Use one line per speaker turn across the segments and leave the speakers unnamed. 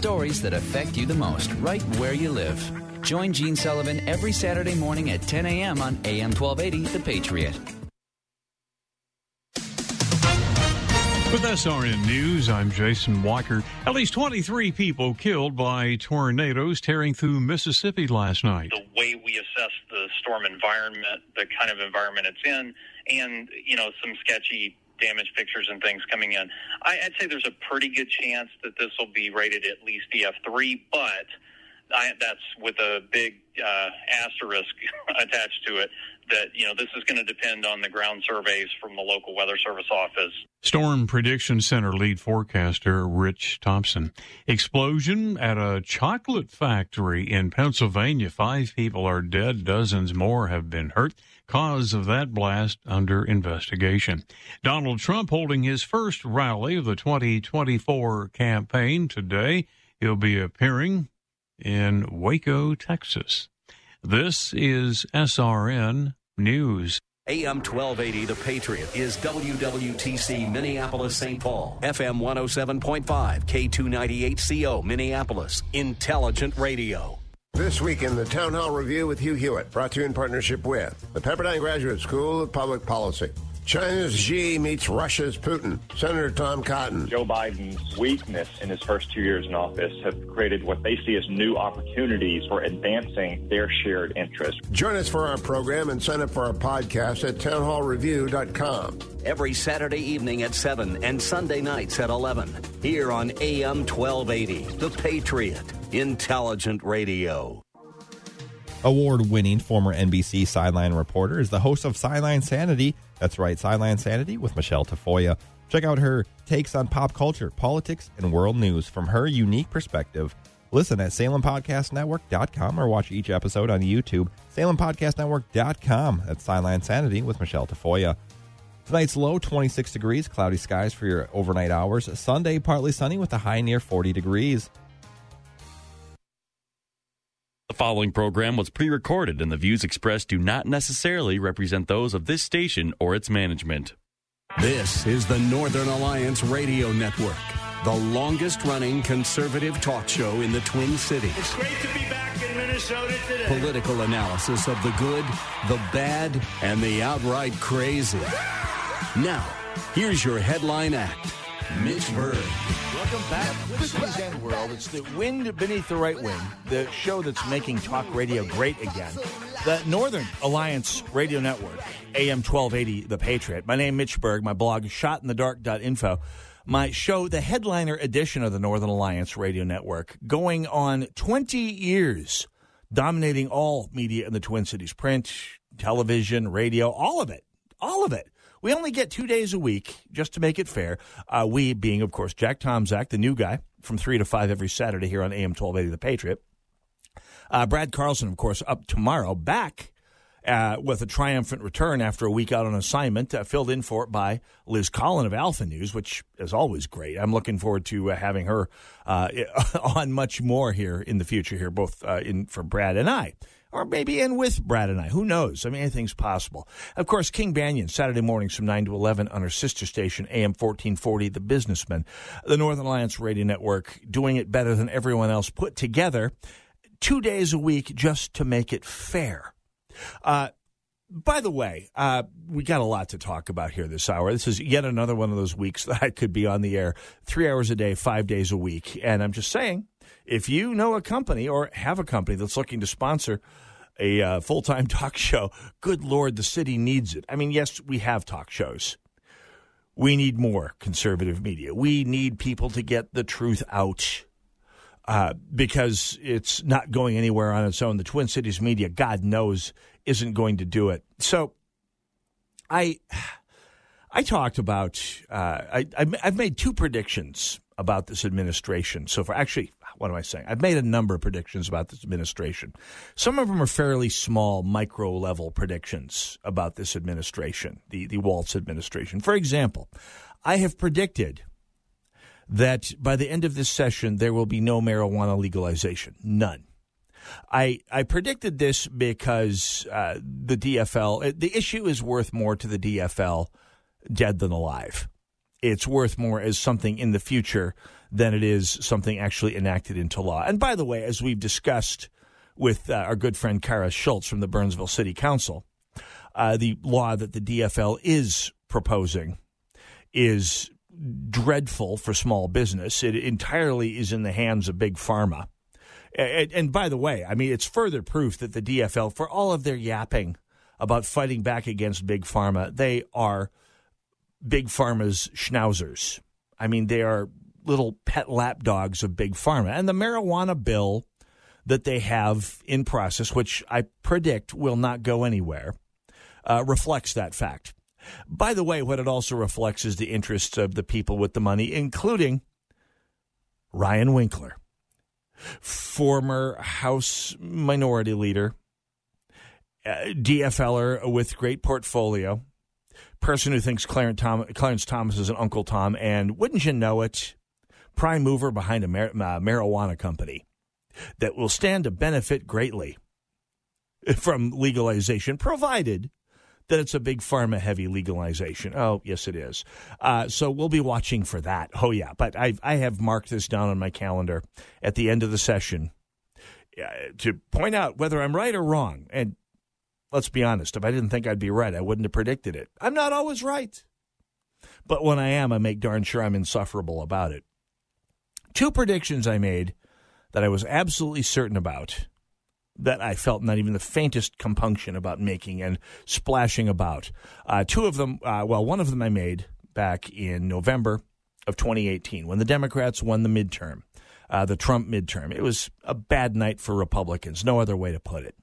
Stories that affect you the most, right where you live. Join Gene Sullivan every Saturday morning at 10 a.m. on AM 1280, The Patriot.
With SRN News, I'm Jason Walker. At least 23 people killed by tornadoes tearing through Mississippi last night.
The way we assess the storm environment, the kind of environment it's in, and, you know, some sketchy damage pictures and things coming in. I, I'd say there's a pretty good chance that this will be rated at least EF3, but I, that's with a big uh, asterisk attached to it. That you know this is going to depend on the ground surveys from the local weather service office.
Storm Prediction Center lead forecaster Rich Thompson. Explosion at a chocolate factory in Pennsylvania. Five people are dead. Dozens more have been hurt. Cause of that blast under investigation. Donald Trump holding his first rally of the 2024 campaign today. He'll be appearing in Waco, Texas. This is SRN News.
AM 1280 The Patriot is WWTC Minneapolis St. Paul, FM 107.5, K298CO Minneapolis, Intelligent Radio.
This week in the Town Hall Review with Hugh Hewitt, brought to you in partnership with the Pepperdine Graduate School of Public Policy. China's Xi meets Russia's Putin. Senator Tom Cotton.
Joe Biden's weakness in his first two years in office have created what they see as new opportunities for advancing their shared interests.
Join us for our program and sign up for our podcast at townhallreview.com.
Every Saturday evening at 7 and Sunday nights at 11. Here on AM 1280, The Patriot, Intelligent Radio.
Award winning former NBC sideline reporter is the host of Sideline Sanity. That's right, Sideline Sanity with Michelle Tafoya. Check out her takes on pop culture, politics, and world news from her unique perspective. Listen at SalemPodcastNetwork.com or watch each episode on YouTube. SalemPodcastNetwork.com. That's Sideline Sanity with Michelle Tafoya. Tonight's low 26 degrees, cloudy skies for your overnight hours. Sunday, partly sunny with a high near 40 degrees.
The following program was pre recorded, and the views expressed do not necessarily represent those of this station or its management.
This is the Northern Alliance Radio Network, the longest running conservative talk show in the Twin Cities.
It's great to be back in Minnesota today.
Political analysis of the good, the bad, and the outright crazy. Now, here's your headline act Mitch Berg.
Welcome back to Cities End World. It's the wind beneath the right wing, the show that's making talk radio great again. The Northern Alliance Radio Network, AM 1280, The Patriot. My name is Mitch Berg. My blog is shotinthedark.info. My show, the headliner edition of the Northern Alliance Radio Network, going on 20 years, dominating all media in the Twin Cities print, television, radio, all of it. All of it. We only get two days a week, just to make it fair. Uh, we being, of course, Jack Tomczak, the new guy, from 3 to 5 every Saturday here on AM 1280 The Patriot. Uh, Brad Carlson, of course, up tomorrow, back uh, with a triumphant return after a week out on assignment, uh, filled in for it by Liz Collin of Alpha News, which is always great. I'm looking forward to uh, having her uh, on much more here in the future, here, both uh, in for Brad and I or maybe in with Brad and I. Who knows? I mean, anything's possible. Of course, King Banian, Saturday mornings from 9 to 11 on her sister station, AM 1440, The Businessman. The Northern Alliance Radio Network doing it better than everyone else put together two days a week just to make it fair. Uh, by the way, uh, we got a lot to talk about here this hour. This is yet another one of those weeks that I could be on the air three hours a day, five days a week. And I'm just saying, if you know a company or have a company that's looking to sponsor a uh, full time talk show, good Lord, the city needs it. I mean, yes, we have talk shows. We need more conservative media. We need people to get the truth out uh, because it's not going anywhere on its own. The Twin Cities media, God knows, isn't going to do it. So I. I talked about, uh, I, I've made two predictions about this administration so far. Actually, what am I saying? I've made a number of predictions about this administration. Some of them are fairly small, micro level predictions about this administration, the, the Walz administration. For example, I have predicted that by the end of this session, there will be no marijuana legalization. None. I, I predicted this because uh, the DFL, the issue is worth more to the DFL dead than alive. It's worth more as something in the future than it is something actually enacted into law. And by the way, as we've discussed with uh, our good friend Cara Schulz from the Burnsville City Council, uh, the law that the DFL is proposing is dreadful for small business. It entirely is in the hands of big pharma. And, and, by the way, I mean, it's further proof that the DFL, for all of their yapping about fighting back against big pharma, they are big pharma's schnauzers. I mean, they are little pet lapdogs of big pharma. And the marijuana bill that they have in process, which I predict will not go anywhere, uh, reflects that fact. By the way, what it also reflects is the interests of the people with the money, including Ryan Winkler, former House Minority Leader, uh, DFLer with great portfolio, person who thinks Clarence, Clarence Thomas is an Uncle Tom, and wouldn't you know it, prime mover behind a mar- uh, marijuana company that will stand to benefit greatly from legalization, provided that it's a big pharma heavy legalization. Oh, yes, it is. Uh, so we'll be watching for that. Oh, yeah. But i I have marked this down on my calendar at the end of the session uh, to point out whether I'm right or wrong. And let's be honest, if I didn't think I'd be right, I wouldn't have predicted it. I'm not always right. But when I am, I make darn sure I'm insufferable about it. Two predictions I made that I was absolutely certain about that I felt not even the faintest compunction about making and splashing about. Uh, two of them, uh, well, one of them I made back in November of 2018 when the Democrats won the midterm, uh, the Trump midterm. It was a bad night for Republicans, no other way to put it.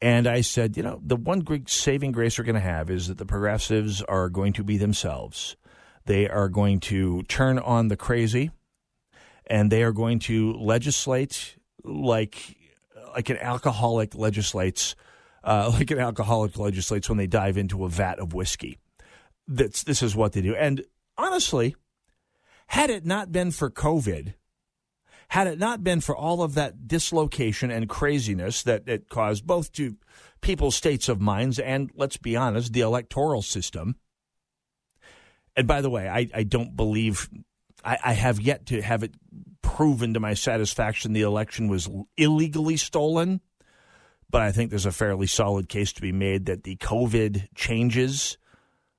And I said, you know, the one great saving grace we're going to have is that the progressives are going to be themselves. They are going to turn on the crazy and they are going to legislate like like an alcoholic legislates, uh, like an alcoholic legislates when they dive into a vat of whiskey. That's this is what they do. And honestly, had it not been for COVID, had it not been for all of that dislocation and craziness that it caused both to people's states of minds and, let's be honest, the electoral system. And by the way, I, I don't believe, I, I have yet to have it proven to my satisfaction the election was illegally stolen. But I think there's a fairly solid case to be made that the COVID changes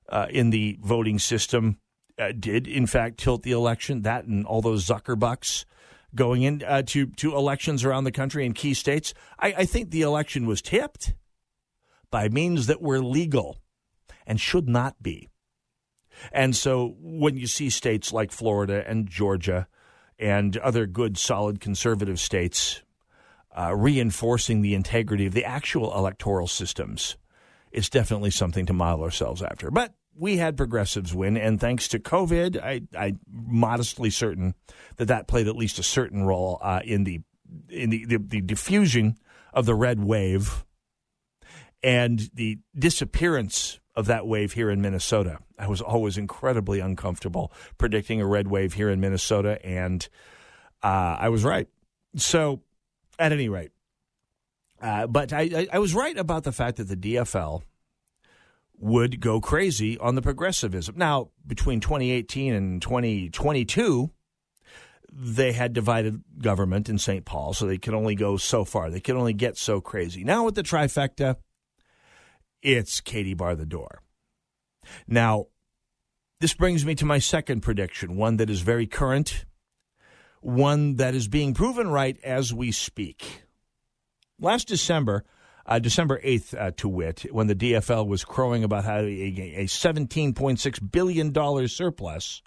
uh, in the voting system uh, did, in fact, tilt the election. That and all those Zuckerbucks going in uh, to to elections around the country in key states. I, I think the election was tipped by means that were legal and should not be. And so when you see states like Florida and Georgia and other good, solid conservative states uh, reinforcing the integrity of the actual electoral systems, it's definitely something to model ourselves after. But we had progressives win, and thanks to COVID, I, I'm modestly certain that that played at least a certain role uh, in the in the, the, the diffusion of the red wave and the disappearance of that wave here in Minnesota. I was always incredibly uncomfortable predicting a red wave here in Minnesota, and uh, I was right. So, at any rate, uh, but I, I, was right about the fact that the DFL would go crazy on the progressivism. Now, between 2018 and 2022, they had divided government in St. Paul, so they could only go so far. They could only get so crazy. Now, with the trifecta, it's Katie bar the door. Now, this brings me to my second prediction, one that is very current, one that is being proven right as we speak. Last December, uh, December 8th, uh, to wit, when the DFL was crowing about how a, a $17.6 billion surplus,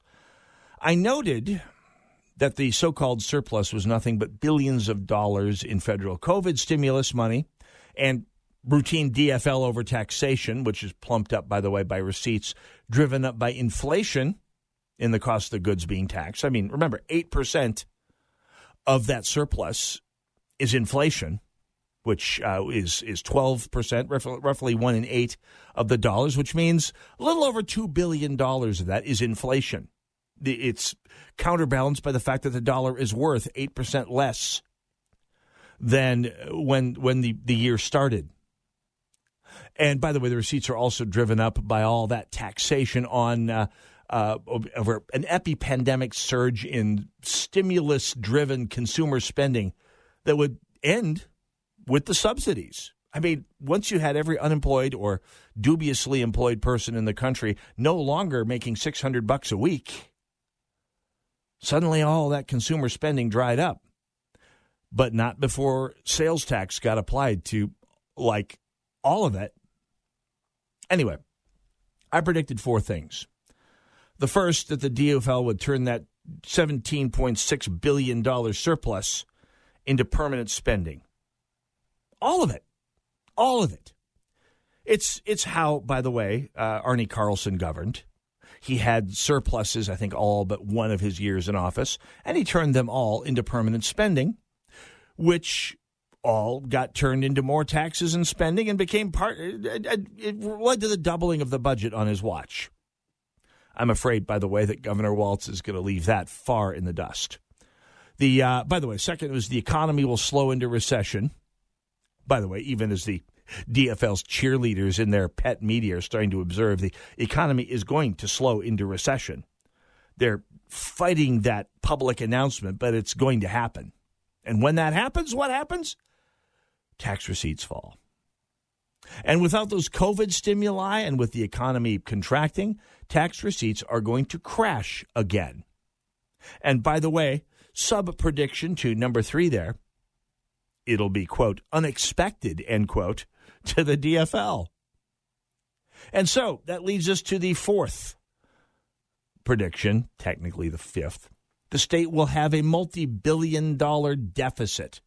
I noted that the so called surplus was nothing but billions of dollars in federal COVID stimulus money and routine DFL over taxation, which is plumped up, by the way, by receipts driven up by inflation in the cost of the goods being taxed. I mean, remember, 8% of that surplus is inflation, which uh, is is twelve percent, roughly one in eight of the dollars, which means a little over two billion dollars of that is inflation. It's counterbalanced by the fact that the dollar is worth eight percent less than when when the, the year started. And by the way, the receipts are also driven up by all that taxation on uh, uh, over an epidemic surge in stimulus driven consumer spending that would end with the subsidies. I mean, once you had every unemployed or dubiously employed person in the country no longer making 600 bucks a week, suddenly all that consumer spending dried up. But not before sales tax got applied to like all of it. Anyway, I predicted four things. The first, that the DFL would turn that $17.6 billion surplus into permanent spending. All of it. All of it. It's, it's how, by the way, uh, Arne Carlson governed. He had surpluses, I think, all but one of his years in office, and he turned them all into permanent spending, which all got turned into more taxes and spending and became part. It led to the doubling of the budget on his watch. I'm afraid, by the way, that Governor Walz is going to leave that far in the dust. The uh, by the way, second was the economy will slow into recession. By the way, even as the DFL's cheerleaders in their pet media are starting to observe, the economy is going to slow into recession. They're fighting that public announcement, but it's going to happen. And when that happens, what happens? Tax receipts fall. And without those COVID stimuli and with the economy contracting, tax receipts are going to crash again. And by the way, sub prediction to number three there, it'll be, quote, unexpected, end quote, to the DFL. And so that leads us to the fourth prediction, technically the fifth. The state will have a multi billion dollar deficit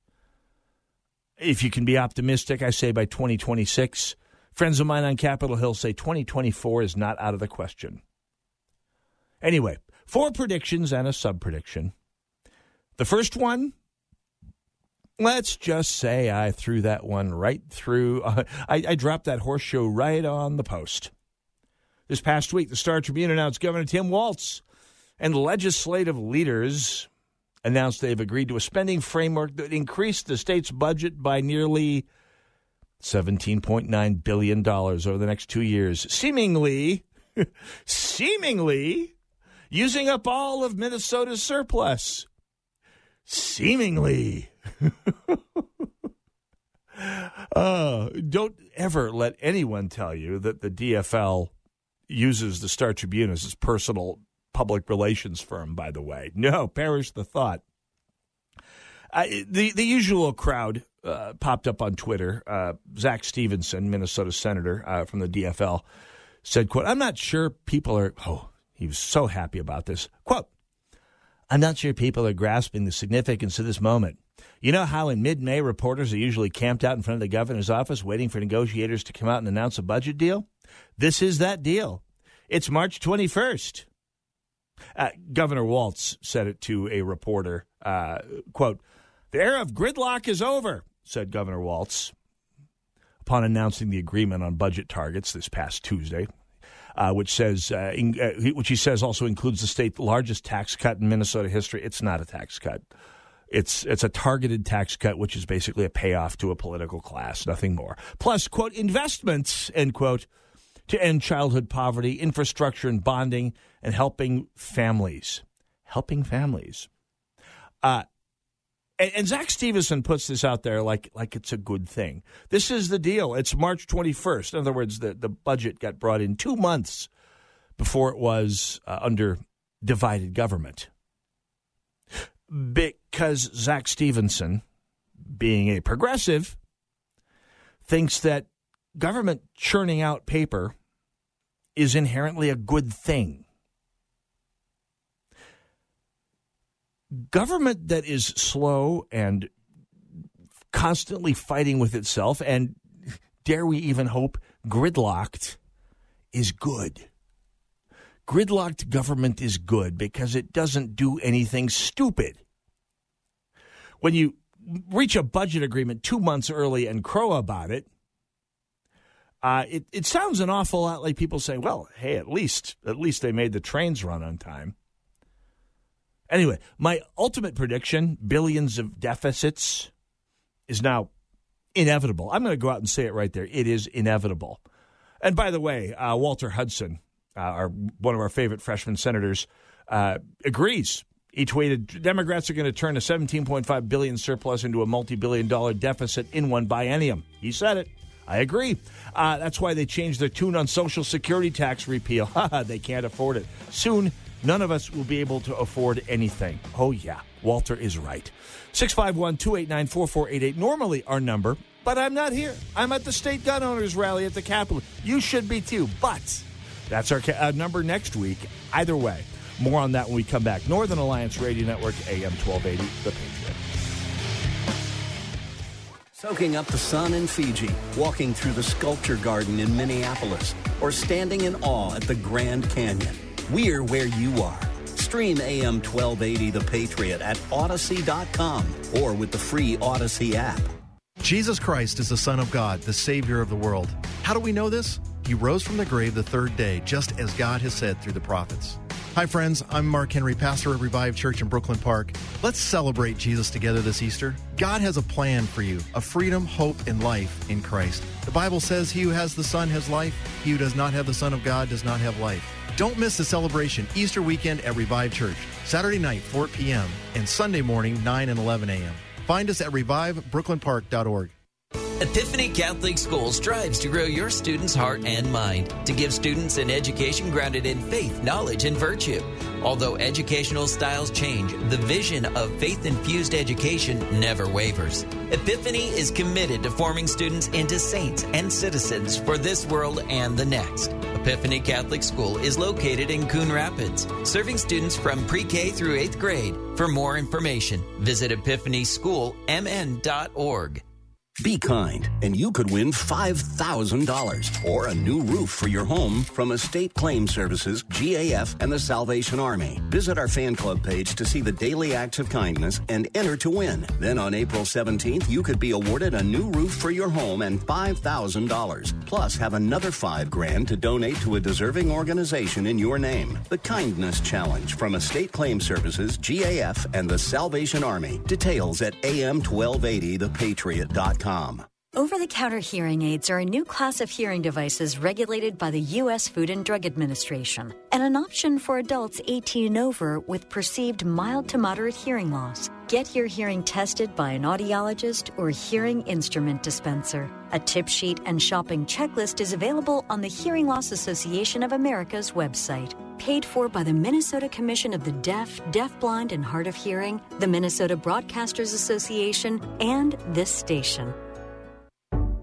if you can be optimistic, I say by 2026. Friends of mine on Capitol Hill say 2024 is not out of the question. Anyway, four predictions and a sub prediction. The first one, let's just say I threw that one right through. Uh, I, I dropped that horse show right on the post. This past week, the Star Tribune announced Governor Tim Walz and legislative leaders announced they've agreed to a spending framework that increased the state's budget by nearly $17.9 billion over the next two years, seemingly, seemingly using up all of Minnesota's surplus. Seemingly. uh, don't ever let anyone tell you that the DFL uses the Star Tribune as its personal public relations firm, by the way. No, perish the thought. the the usual crowd uh, popped up on Twitter. Uh, Zack Stephenson, Minnesota senator uh, from the DFL, said, "quote I'm not sure people are." Oh, he was so happy about this. Quote: I'm not sure people are grasping the significance of this moment. You know how in mid May reporters are usually camped out in front of the governor's office waiting for negotiators to come out and announce a budget deal? This is that deal. It's March 21st. Uh, Governor Walz said it to a reporter. Uh, quote, the era of gridlock is over, said Governor Walz upon announcing the agreement on budget targets this past Tuesday. Uh, which says, uh, in, uh, which he says also includes the state's largest tax cut in Minnesota history. It's not a tax cut. It's it's a targeted tax cut, which is basically a payoff to a political class, nothing more. Plus, quote, investments, end quote, to end childhood poverty, infrastructure and bonding, and helping families. Helping families. Uh, and, and Zack Stephenson puts this out there like like it's a good thing. This is the deal. It's March 21st. In other words, the, the budget got brought in two months before it was uh, under divided government. Because Zack Stephenson, being a progressive, thinks that government churning out paper is inherently a good thing. Government that is slow and constantly fighting with itself, and dare we even hope gridlocked, is good. Gridlocked government is good because it doesn't do anything stupid. when you reach a budget agreement two months early and crow about it, uh, it, it sounds an awful lot like people saying, well, hey, at least at least they made the trains run on time. Anyway, my ultimate prediction, billions of deficits, is now inevitable. I'm going to go out and say it right there. It is inevitable. And by the way, uh, Walter Hudson, uh, our, one of our favorite freshman senators, uh, agrees. He tweeted, Democrats are going to turn a 17.5 billion surplus into a multi-billion dollar deficit in one biennium. He said it. I agree. Uh, that's why they changed their tune on Social Security tax repeal. they can't afford it. Soon, none of us will be able to afford anything. Oh, yeah. Walter is right. 651 289 4488. Normally our number, but I'm not here. I'm at the state gun owners rally at the Capitol. You should be too, but that's our uh, number next week. Either way, more on that when we come back. Northern Alliance Radio Network, AM 1280, The Patriot.
Soaking up the sun in Fiji, walking through the sculpture garden in Minneapolis, or standing in awe at the Grand Canyon. We're where you are. Stream AM 1280 The Patriot at Odyssey.com or with the free Odyssey app.
Jesus Christ is the Son of God, the Savior of the world. How do we know this? He rose from the grave the third day, just as God has said through the prophets. Hi, friends. I'm Mark Henry, pastor at Revive Church in Brooklyn Park. Let's celebrate Jesus together this Easter. God has a plan for you a freedom, hope, and life in Christ. The Bible says, He who has the Son has life, he who does not have the Son of God does not have life. Don't miss the celebration Easter weekend at Revive Church, Saturday night, 4 p.m., and Sunday morning, 9 and 11 a.m. Find us at revivebrooklynpark.org.
Epiphany Catholic School strives to grow your students' heart and mind, to give students an education grounded in faith, knowledge, and virtue. Although educational styles change, the vision of faith infused education never wavers. Epiphany is committed to forming students into saints and citizens for this world and the next. Epiphany Catholic School is located in Coon Rapids, serving students from pre K through 8th grade. For more information, visit epiphanyschoolmn.org.
Be kind, and you could win $5,000 or a new roof for your home from Estate Claim Services, GAF, and the Salvation Army. Visit our fan club page to see the daily acts of kindness and enter to win. Then on April 17th, you could be awarded a new roof for your home and $5,000. Plus, have another five grand to donate to a deserving organization in your name. The Kindness Challenge from Estate Claim Services, GAF, and the Salvation Army. Details at am1280thepatriot.com. Tom.
Over the counter hearing aids are a new class of hearing devices regulated by the U.S. Food and Drug Administration and an option for adults 18 and over with perceived mild to moderate hearing loss. Get your hearing tested by an audiologist or hearing instrument dispenser. A tip sheet and shopping checklist is available on the Hearing Loss Association of America's website. Paid for by the Minnesota Commission of the Deaf, Deafblind, and Hard of Hearing, the Minnesota Broadcasters Association, and this station.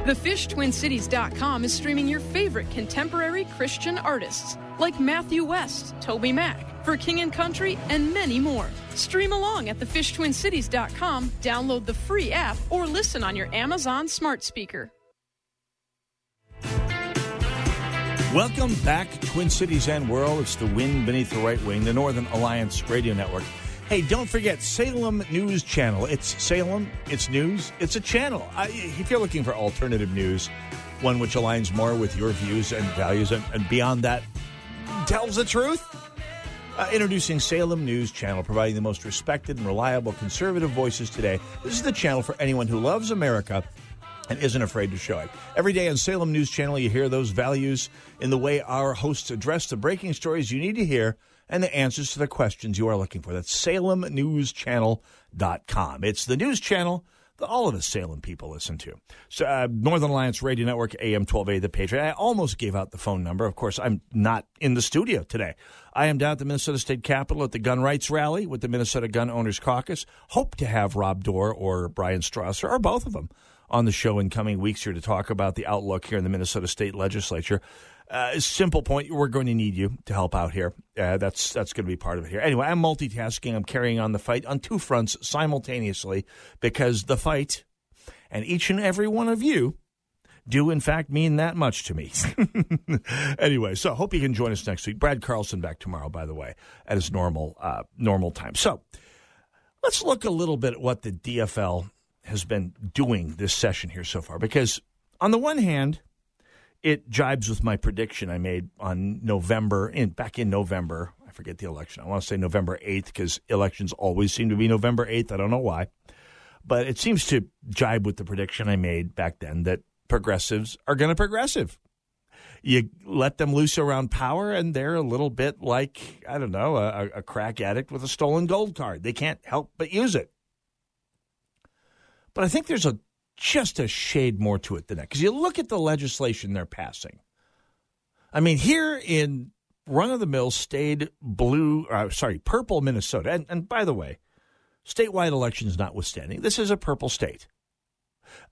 TheFishTwinCities.com is streaming your favorite contemporary Christian artists like Matthew West, Toby Mac, For King and Country, and many more. Stream along at TheFishTwinCities.com, download the free app, or listen on your Amazon smart speaker.
Welcome back, Twin Cities and World. It's the wind beneath the right wing, the Northern Alliance Radio Network. Hey, don't forget Salem News Channel. It's Salem, it's news, it's a channel. I, if you're looking for alternative news, one which aligns more with your views and values, and, and beyond that, tells the truth. Uh, introducing Salem News Channel, providing the most respected and reliable conservative voices today. This is the channel for anyone who loves America and isn't afraid to show it. Every day on Salem News Channel, you hear those values in the way our hosts address the breaking stories you need to hear and the answers to the questions you are looking for. That's salemnewschannel.com. It's the news channel that all of us Salem people listen to. So, uh, Northern Alliance Radio Network, AM 1280, The Patriot. I almost gave out the phone number. Of course, I'm not in the studio today. I am down at the Minnesota State Capitol at the gun rights rally with the Minnesota Gun Owners Caucus. Hope to have Rob Doar or Bryan Strawser, or both of them, on the show in coming weeks here to talk about the outlook here in the Minnesota State Legislature. Uh, simple point: we're going to need you to help out here. Uh, that's that's going to be part of it here. Anyway, I'm multitasking. I'm carrying on the fight on two fronts simultaneously because the fight and each and every one of you do in fact mean that much to me. anyway, so I hope you can join us next week. Brad Carlson back tomorrow, by the way, at his normal uh, normal time. So let's look a little bit at what the DFL has been doing this session here so far, because on the one hand it jibes with my prediction I made on November in back in November. I forget the election. I want to say November 8th because elections always seem to be November 8th. I don't know why. But it seems to jibe with the prediction I made back then that progressives are going to progressive. You let them loose around power, and they're a little bit like, I don't know, a, a crack addict with a stolen gold card. They can't help but use it. But I think there's a just a shade more to it than that. Because you look at the legislation they're passing. I mean, here in run of the mill state blue, uh, sorry, purple Minnesota, and, and by the way, statewide elections notwithstanding, this is a purple state.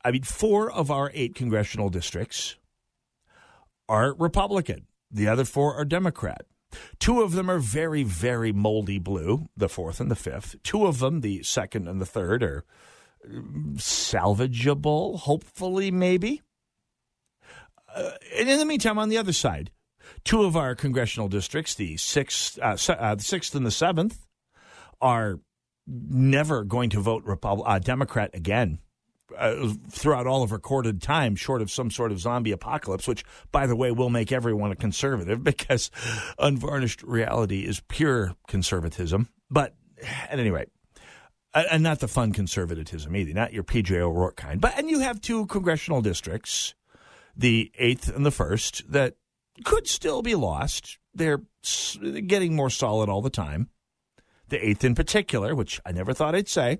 I mean, four of our eight congressional districts are Republican, the other four are Democrat. Two of them are very, very moldy blue, the fourth and the fifth. Two of them, the second and the third, are salvageable, hopefully, maybe. Uh, and in the meantime, on the other side, two of our congressional districts, the sixth, uh, uh, the sixth and the seventh, are never going to vote Repub- uh, Democrat again. Uh, throughout all of recorded time, short of some sort of zombie apocalypse, which, by the way, will make everyone a conservative because unvarnished reality is pure conservatism. But at any rate, and not the fun conservatism either, not your PJ O'Rourke kind. But and you have two congressional districts, the eighth and the first, that could still be lost. They're getting more solid all the time. The eighth in particular, which I never thought I'd say,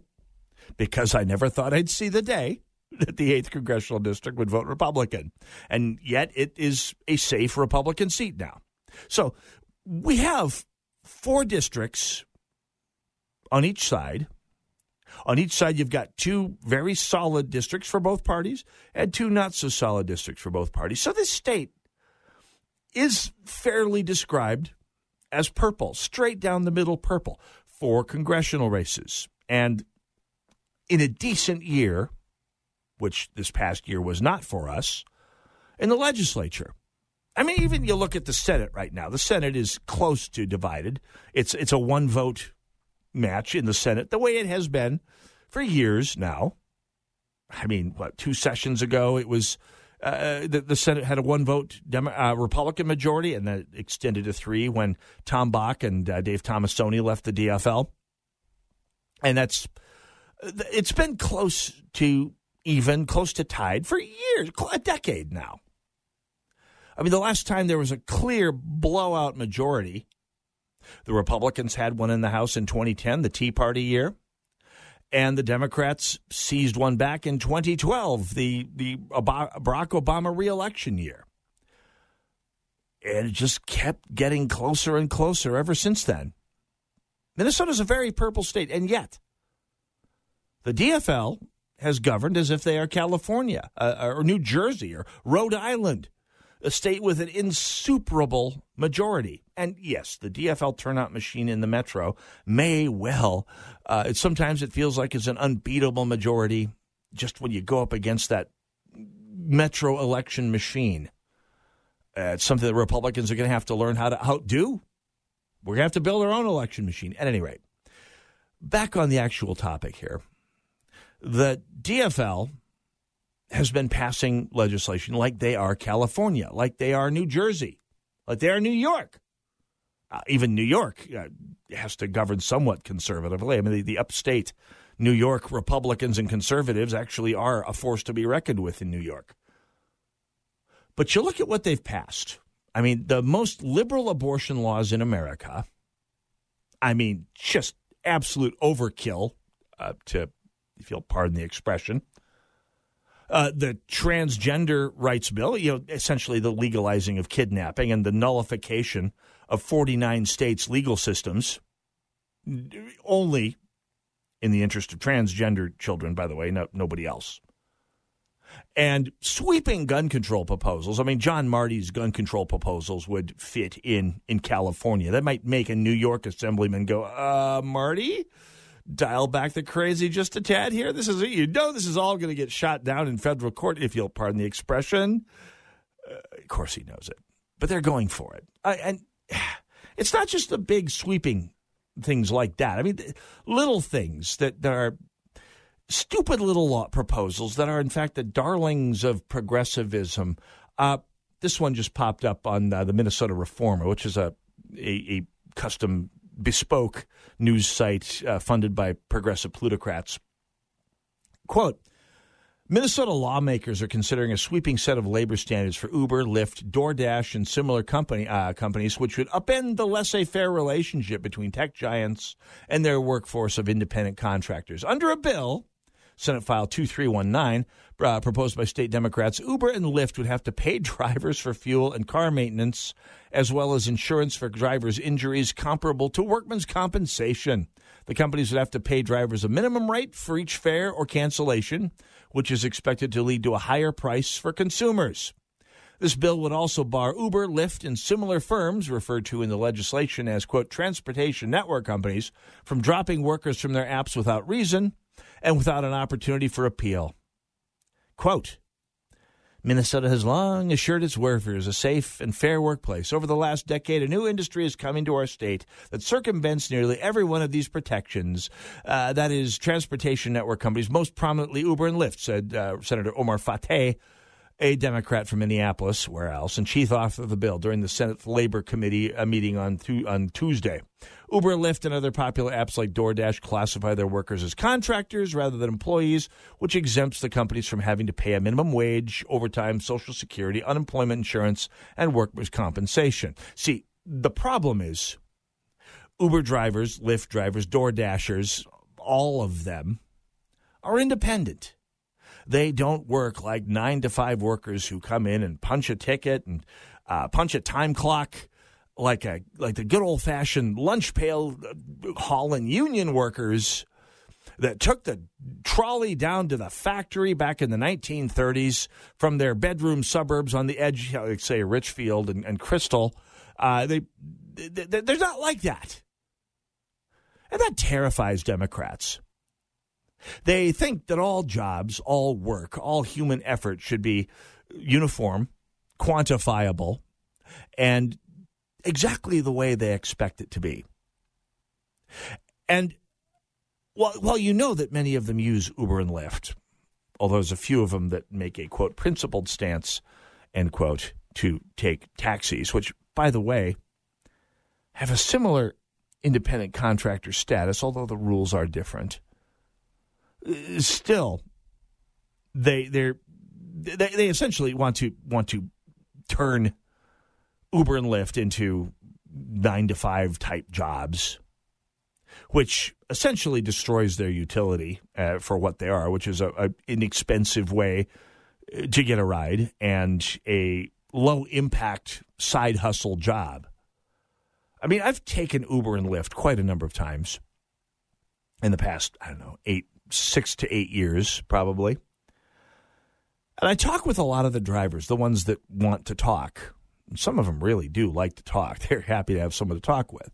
because I never thought I'd see the day that the eighth congressional district would vote Republican, and yet it is a safe Republican seat now. So we have four districts on each side on each side, you've got two very solid districts for both parties and two not so solid districts for both parties. So this state is fairly described as purple, straight down the middle purple for congressional races. And in a decent year, which this past year was not for us, in the legislature. I mean, even you look at the Senate right now. The Senate is close to divided. It's it's a one vote match in the Senate, the way it has been for years now. I mean, what, two sessions ago, it was uh, the, the, Senate had a one vote Demo- uh, Republican majority, and that extended to three when Tom Bakk and uh, Dave Tomassoni left the DFL. And that's it's been close to even, close to tied for years, a decade now. I mean, the last time there was a clear blowout majority the Republicans had one in the House in 2010, the Tea Party year. And the Democrats seized one back in 2012, the, the Barack Obama reelection year. And it just kept getting closer and closer ever since then. Minnesota's a very purple state, and yet the DFL has governed as if they are California uh, or New Jersey or Rhode Island a state with an insuperable majority. And yes, the DFL turnout machine in the metro may well, uh, it, sometimes it feels like it's an unbeatable majority just when you go up against that metro election machine. Uh, it's something that Republicans are going to have to learn how to outdo. We're going to have to build our own election machine. At any rate, back on the actual topic here. The DFL has been passing legislation like they are California, like they are New Jersey, like they are New York. Uh, even New York uh, has to govern somewhat conservatively. I mean, the, the upstate New York Republicans and conservatives actually are a force to be reckoned with in New York. But you look at what they've passed. I mean, the most liberal abortion laws in America, I mean, just absolute overkill uh, to if you'll pardon the expression. Uh, the transgender rights bill, you know, essentially the legalizing of kidnapping and the nullification of 49 states' legal systems, only in the interest of transgender children, by the way, no, nobody else. And sweeping gun control proposals. I mean, John Marty's gun control proposals would fit in in California. That might make a New York assemblyman go, uh, Marty, dial back the crazy just a tad here. This is you know this is all going to get shot down in federal court if you'll pardon the expression. Uh, of course, he knows it, but they're going for it. I, and it's not just the big sweeping things like that. I mean, little things that, are stupid little law proposals that are, in fact, the darlings of progressivism. Uh, this one just popped up on uh, the Minnesota Reformer, which is a, a, a custom bespoke news site uh, funded by progressive plutocrats. Quote Minnesota lawmakers are considering a sweeping set of labor standards for Uber, Lyft, DoorDash, and similar company uh, companies, which would upend the laissez-faire relationship between tech giants and their workforce of independent contractors. Under a bill Senate File 2319, uh, proposed by state Democrats, Uber and Lyft would have to pay drivers for fuel and car maintenance, as well as insurance for drivers' injuries comparable to workman's compensation. The companies would have to pay drivers a minimum rate for each fare or cancellation, which is expected to lead to a higher price for consumers. This bill would also bar Uber, Lyft, and similar firms, referred to in the legislation as, quote, transportation network companies, from dropping workers from their apps without reason and without an opportunity for appeal. Quote Minnesota has long assured its workers a safe and fair workplace. Over the last decade, a new industry is coming to our state that circumvents nearly every one of these protections. Uh, that is, transportation network companies, most prominently Uber and Lyft, said uh, Senator Omar Fateh a Democrat from Minneapolis, where else, and chief author of the bill during the Senate Labor Committee uh, meeting on, th- on Tuesday. Uber, Lyft, and other popular apps like DoorDash classify their workers as contractors rather than employees, which exempts the companies from having to pay a minimum wage, overtime, Social Security, unemployment insurance, and workers' compensation. See, the problem is Uber drivers, Lyft drivers, DoorDashers, all of them are independent. They don't work like nine to five workers who come in and punch a ticket and uh, punch a time clock like a like the good old fashioned lunch pail uh, hauling union workers that took the trolley down to the factory back in the 1930s from their bedroom suburbs on the edge, like say Richfield and, and Crystal. Uh, they, they they're not like that, and that terrifies Democrats. They think that all jobs, all work, all human effort should be uniform, quantifiable, and exactly the way they expect it to be. And while, while you know that many of them use Uber and Lyft, although there's a few of them that make a quote principled stance, end quote, to take taxis, which, by the way, have a similar independent contractor status, although the rules are different still they they they essentially want to want to turn Uber and Lyft into nine to five type jobs, which essentially destroys their utility uh, for what they are, which is a, a inexpensive way uh, to get a ride and a low impact side hustle job. I mean, I've taken Uber and Lyft quite a number of times in the past, I don't know, eight, six to eight years, probably. And I talk with a lot of the drivers, the ones that want to talk. Some of them really do like to talk. They're happy to have someone to talk with.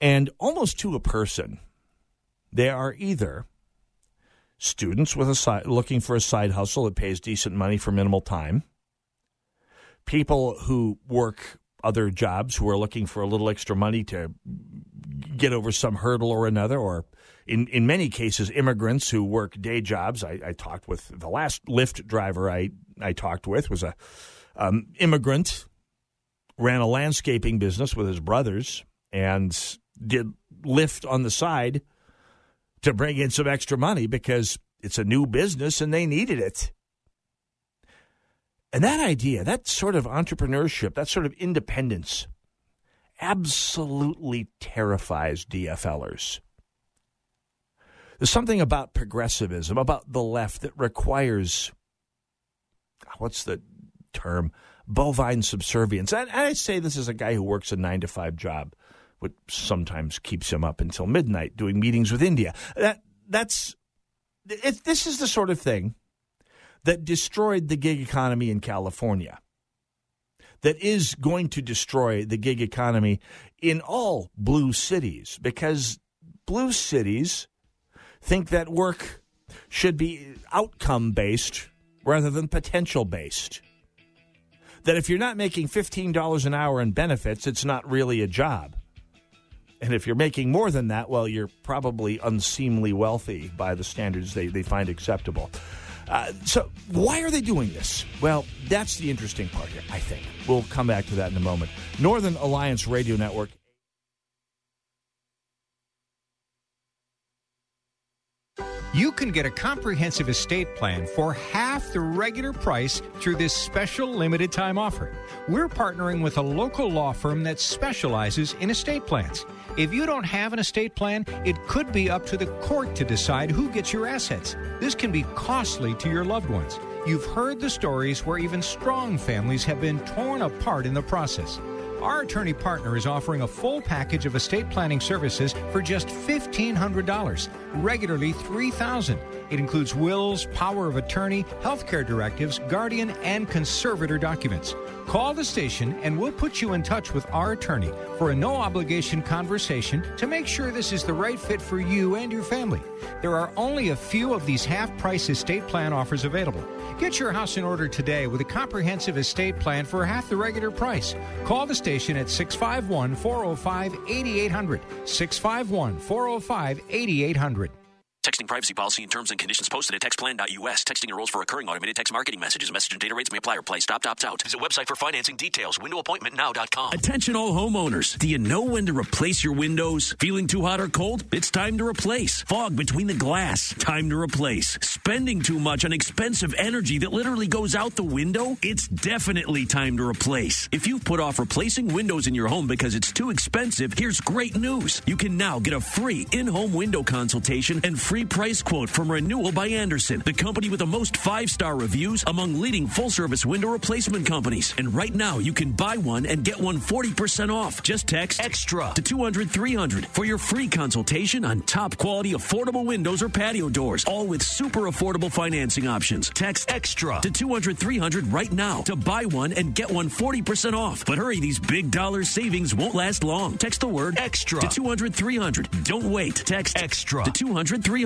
And almost to a person, they are either students with a side, looking for a side hustle that pays decent money for minimal time, people who work other jobs who are looking for a little extra money to get over some hurdle or another, or in, in many cases, immigrants who work day jobs. I, I talked with the last Lyft driver I, I talked with was a um, immigrant, ran a landscaping business with his brothers, and did Lyft on the side to bring in some extra money because it's a new business and they needed it. And that idea, that sort of entrepreneurship, that sort of independence, absolutely terrifies DFLers. There's something about progressivism, about the left, that requires ah, what's the term? Bovine subservience. And I say this as a guy who works a nine to five job, which sometimes keeps him up until midnight doing meetings with India. That that's it, this is the sort of thing that destroyed the gig economy in California. That is going to destroy the gig economy in all blue cities because blue cities think that work should be outcome based rather than potential based. That if you're not making $15 an hour in benefits, it's not really a job. And if you're making more than that, well, you're probably unseemly wealthy by the standards they, they find acceptable. Uh, so, why are they doing this? Well, that's the interesting part here, I think. We'll come back to that in a moment. Northern Alliance Radio Network
You can get a comprehensive estate plan for half the regular price through this special limited time offer. We're partnering with a local law firm that specializes in estate plans. If you don't have an estate plan, it could be up to the court to decide who gets your assets. This can be costly to your loved ones. You've heard the stories where even strong families have been torn apart in the process. Our attorney partner is offering a full package of estate planning services for just $1,500, regularly $3,000. It includes wills, power of attorney, healthcare directives, guardian, and conservator documents. Call the station and we'll put you in touch with our attorney for a no obligation conversation to make sure this is the right fit for you and your family. There are only a few of these half price estate plan offers available. Get your house in order today with a comprehensive estate plan for half the regular price. Call the station at 651 405 8800. 651 405 8800.
Texting privacy policy and terms and conditions posted at textplan.us. Texting enrolls for recurring automated text marketing messages. Message and data rates may apply or play. Stop, opt out. Visit website for financing details. Windowappointmentnow.com.
Attention all homeowners. Do you know when to replace your windows? Feeling too hot or cold? It's time to replace. Fog between the glass? Time to replace. Spending too much on expensive energy that literally goes out the window? It's definitely time to replace. If you've put off replacing windows in your home because it's too expensive, here's great news. You can now get a free in-home window consultation and free price quote from Renewal by Andersen, the company with the most five-star reviews among leading full-service window replacement companies. And right now, you can buy one and get one 40% off. Just text EXTRA to 200 300 for your free consultation on top quality affordable windows or patio doors, all with super affordable financing options. Text EXTRA to 200 300 right now to buy one and get one 40% off. But hurry, these big dollar savings won't last long. Text the word EXTRA to 200 300. Don't wait. Text EXTRA to 200 300.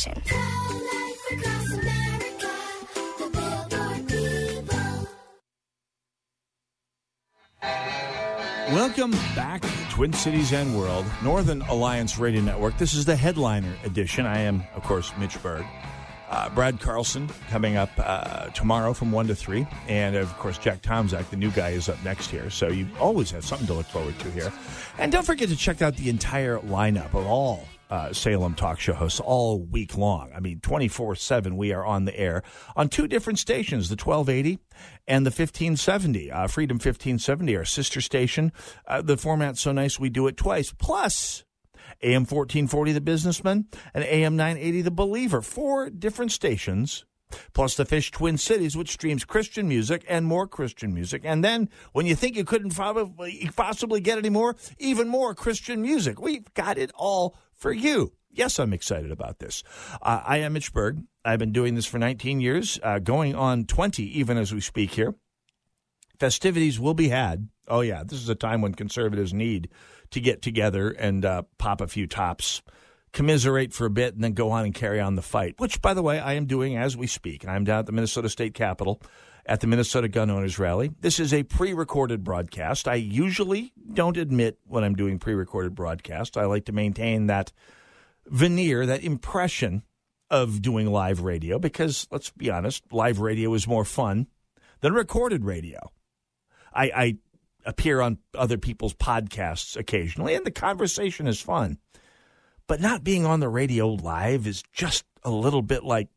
Welcome back to Twin Cities and World, Northern Alliance Radio Network. This is the headliner edition. I am, of course, Mitch Berg. Uh, Brad Carlson coming up uh, tomorrow from 1 to 3. And, of course, Jack Tomczak, the new guy, is up next here. So you always have something to look forward to here. And don't forget to check out the entire lineup of all uh, Salem talk show hosts all week long. I mean, 24 7, we are on the air on two different stations, the 1280 and the 1570. Uh, Freedom 1570, our sister station. Uh, the format's so nice, we do it twice. Plus, AM 1440, The Businessman, and AM 980, The Believer. Four different stations plus the Fish Twin Cities, which streams Christian music and more Christian music. And then when you think you couldn't probably, possibly get any more, even more Christian music. We've got it all for you. Yes, I'm excited about this. Uh, I am Mitch Berg. I've been doing this for 19 years, uh, going on 20 even as we speak here. Festivities will be had. Oh, yeah, this is a time when conservatives need to get together and uh, pop a few tops, commiserate for a bit, and then go on and carry on the fight, which, by the way, I am doing as we speak. I'm down at the Minnesota State Capitol at the Minnesota Gun Owners Rally. This is a pre recorded broadcast. I usually don't admit when I'm doing pre recorded broadcasts. I like to maintain that veneer, that impression of doing live radio because, let's be honest, live radio is more fun than recorded radio. I, I appear on other people's podcasts occasionally, and the conversation is fun. But not being on the radio live is just a little bit like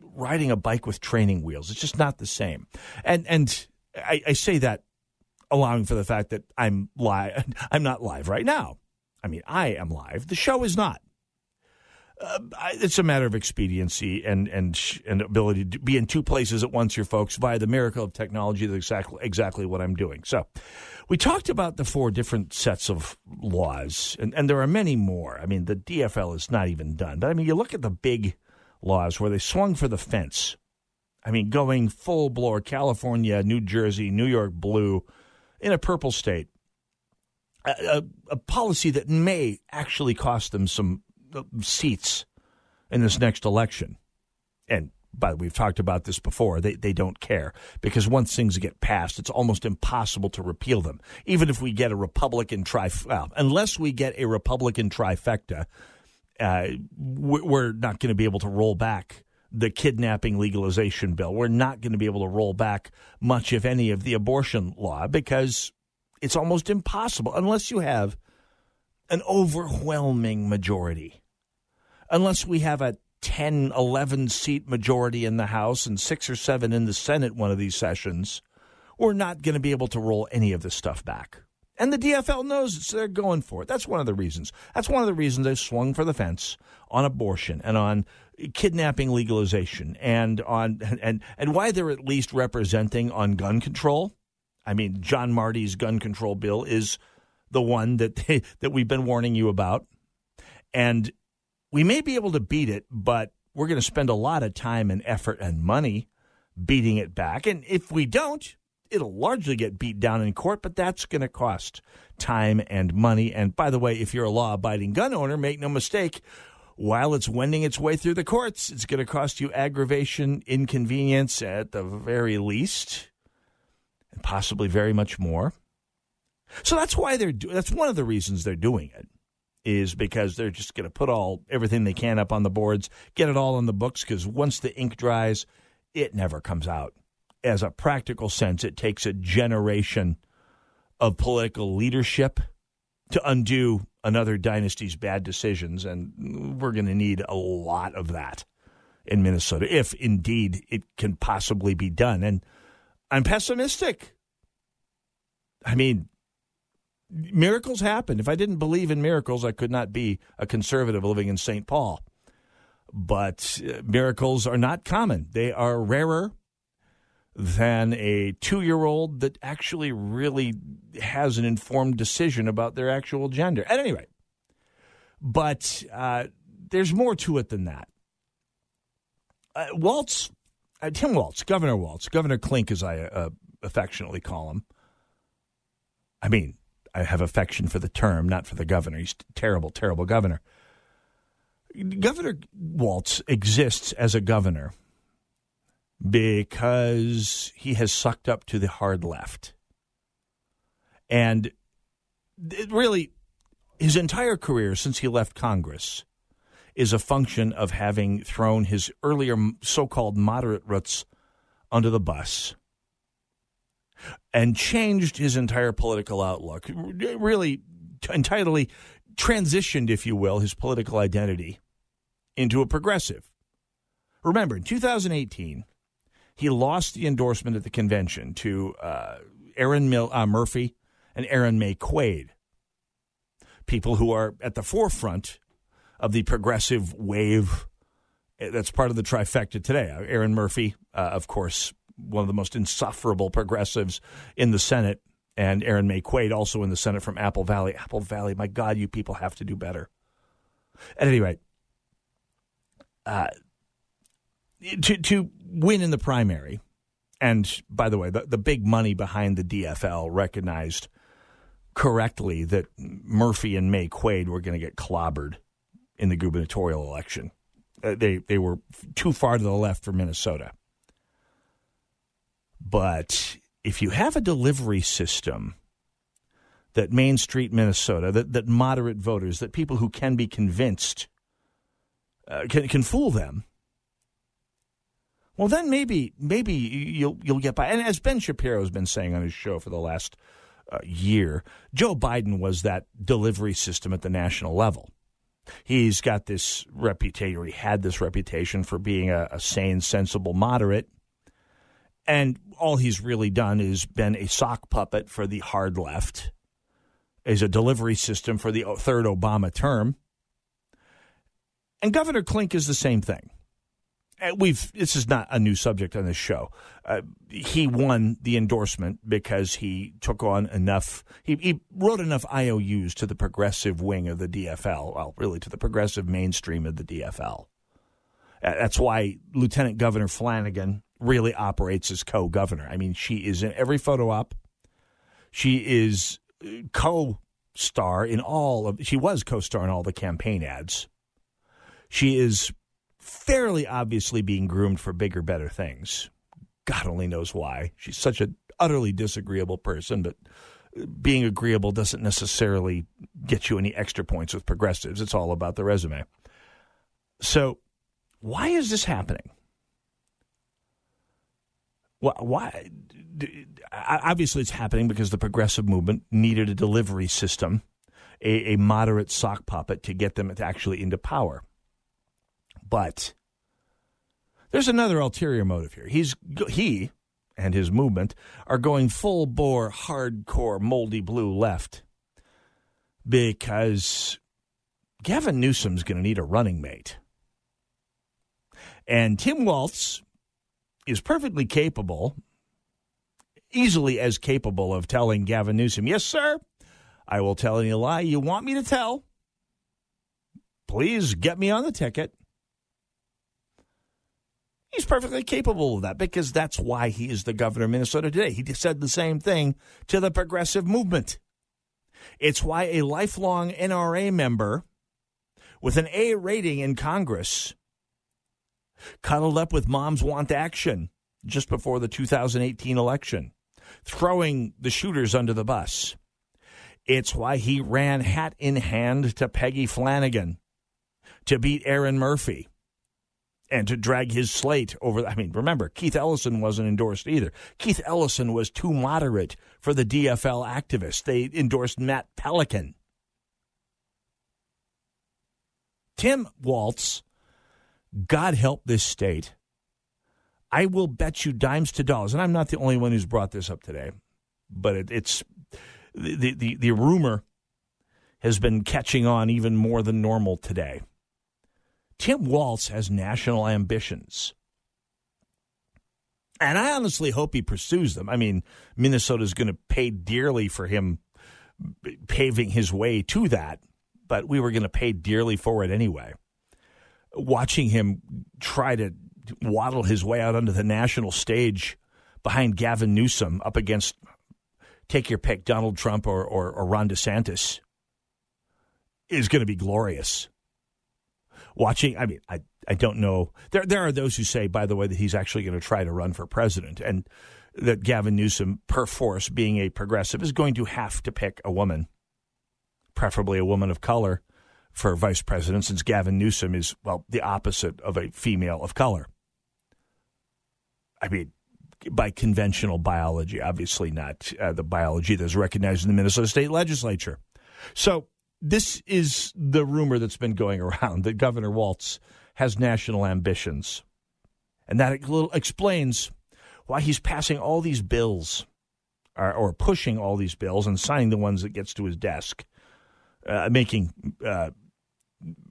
riding a bike with training wheels. It's just not the same. And and I, I say that allowing for the fact that I'm live. I'm not live right now. I mean, I am live. The show is not. Uh, it's a matter of expediency and and and ability to be in two places at once, here, folks, via the miracle of technology. That's exactly exactly what I'm doing. So, we talked about the four different sets of laws, and, and there are many more. I mean, the DFL is not even done, but I mean, you look at the big laws where they swung for the fence. I mean, going full blower, California, New Jersey, New York blue, in a purple state. A, a, a policy that may actually cost them some uh, seats in this next election. And but we've talked about this before. They they don't care because once things get passed, it's almost impossible to repeal them. Even if we get a Republican tri, well, unless we get a Republican trifecta, uh, we're not going to be able to roll back the kidnapping legalization bill. We're not going to be able to roll back much, if any, of the abortion law because it's almost impossible unless you have an overwhelming majority. Unless we have a 10, 11 seat majority in the House and six or seven in the Senate one of these sessions, we're not going to be able to roll any of this stuff back. And the DFL knows it, so they're going for it. That's one of the reasons. That's one of the reasons they swung for the fence on abortion and on kidnapping legalization and on and and why they're at least representing on gun control. I mean, John Marty's gun control bill is the one that they, that we've been warning you about, and we may be able to beat it, but we're going to spend a lot of time and effort and money beating it back. And if we don't, it'll largely get beat down in court, but that's going to cost time and money. And by the way, if you're a law abiding gun owner, make no mistake, while it's wending its way through the courts, it's going to cost you aggravation, inconvenience at the very least, and possibly very much more. So that's why they're do- that's one of the reasons they're doing it is because they're just going to put all everything they can up on the boards, get it all on the books because once the ink dries, it never comes out as a practical sense, it takes a generation of political leadership to undo another dynasty's bad decisions. And we're going to need a lot of that in Minnesota, if indeed it can possibly be done. And I'm pessimistic. I mean, miracles happen. If I didn't believe in miracles, I could not be a conservative living in St. Paul. But uh, miracles are not common, they are rarer than a two year old that actually really has an informed decision about their actual gender. At any rate, but uh, there's more to it than that. Uh, Walz, uh, Tim Walz, Governor Walz, Governor Klink, as I uh, affectionately call him. I mean, I have affection for the term, not for the governor. He's terrible, terrible governor. Governor Walz exists as a governor because he has sucked up to the hard left. And really, his entire career since he left Congress is a function of having thrown his earlier so called moderate roots under the bus and changed his entire political outlook. Really, entirely transitioned, if you will, his political identity into a progressive. Remember, in 2018, he lost the endorsement at the convention to uh, Erin Mil- uh, Murphy and Erin Maye Quade, people who are at the forefront of the progressive wave eh, that's part of the trifecta today. Erin Murphy, uh, of course, one of the most insufferable progressives in the Senate, and Erin Maye Quade, also in the Senate from Apple Valley. Apple Valley, my God, you people have to do better. At any rate, uh, to to win in the primary And by the way, the, the big money behind the DFL recognized correctly that Murphy and Maye Quade were going to get clobbered in the gubernatorial election. Uh, they they were too far to the left for Minnesota. But if you have a delivery system that Main Street Minnesota, that, that moderate voters, that people who can be convinced uh, can can fool them, well, then maybe maybe you'll you'll get by. And as Ben Shapiro has been saying on his show for the last uh, year, Joe Biden was that delivery system at the national level. He's got this reputation, or he had this reputation for being a, a sane, sensible moderate. And all he's really done is been a sock puppet for the hard left, is a delivery system for the third Obama term. And Governor Klink is the same thing. Uh, we've this is not a new subject on this show. Uh, he won the endorsement because he took on enough. He, he, wrote enough IOUs to the progressive wing of the DFL. Well, really to the progressive mainstream of the DFL. Uh, that's why Lieutenant Governor Flanagan really operates as co-governor. I mean, she is in every photo op. She is uh, co-star in all of. She was co-star in all the campaign ads. She is fairly obviously being groomed for bigger, better things. God only knows why. She's such an utterly disagreeable person, but being agreeable doesn't necessarily get you any extra points with progressives. It's all about the resume. So, why is this happening? Why? Obviously, it's happening because the progressive movement needed a delivery system, a, a moderate sock puppet to get them actually into power. But there's another ulterior motive here. He's he and his movement are going full bore, hardcore, moldy blue left because Gavin Newsom's going to need a running mate. And Tim Walz is perfectly capable, easily as capable of telling Gavin Newsom, Yes, sir, I will tell any lie you want me to tell. Please get me on the ticket. He's perfectly capable of that because that's why he is the governor of Minnesota today. He said the same thing to the progressive movement. It's why a lifelong NRA member with an A rating in Congress cuddled up with Moms Want Action just before the 2018 election, throwing the shooters under the bus. It's why he ran hat in hand to Peggy Flanagan to beat Erin Murphy and to drag his slate over. I mean, remember, Keith Ellison wasn't endorsed either. Keith Ellison was too moderate for the DFL activists. They endorsed Matt Pelikan. Tim Walz, God help this state. I will bet you dimes to dollars, and I'm not the only one who's brought this up today, but it, it's the, the, the rumor has been catching on even more than normal today Tim Walz has national ambitions. And I honestly hope he pursues them. I mean, Minnesota's going to pay dearly for him paving his way to that, but we were going to pay dearly for it anyway. Watching him try to waddle his way out onto the national stage behind Gavin Newsom up against, take your pick, Donald Trump or, or, or Ron DeSantis is going to be glorious watching. I mean, I I don't know. There there are those who say, by the way, that he's actually going to try to run for president, and that Gavin Newsom, perforce being a progressive, is going to have to pick a woman, preferably a woman of color, for vice president, since Gavin Newsom is well the opposite of a female of color. I mean, by conventional biology, obviously not uh, the biology that's recognized in the Minnesota State Legislature. So this is the rumor that's been going around that Governor Walz has national ambitions. And that explains why he's passing all these bills or, or, pushing all these bills and signing the ones that gets to his desk, uh, making uh,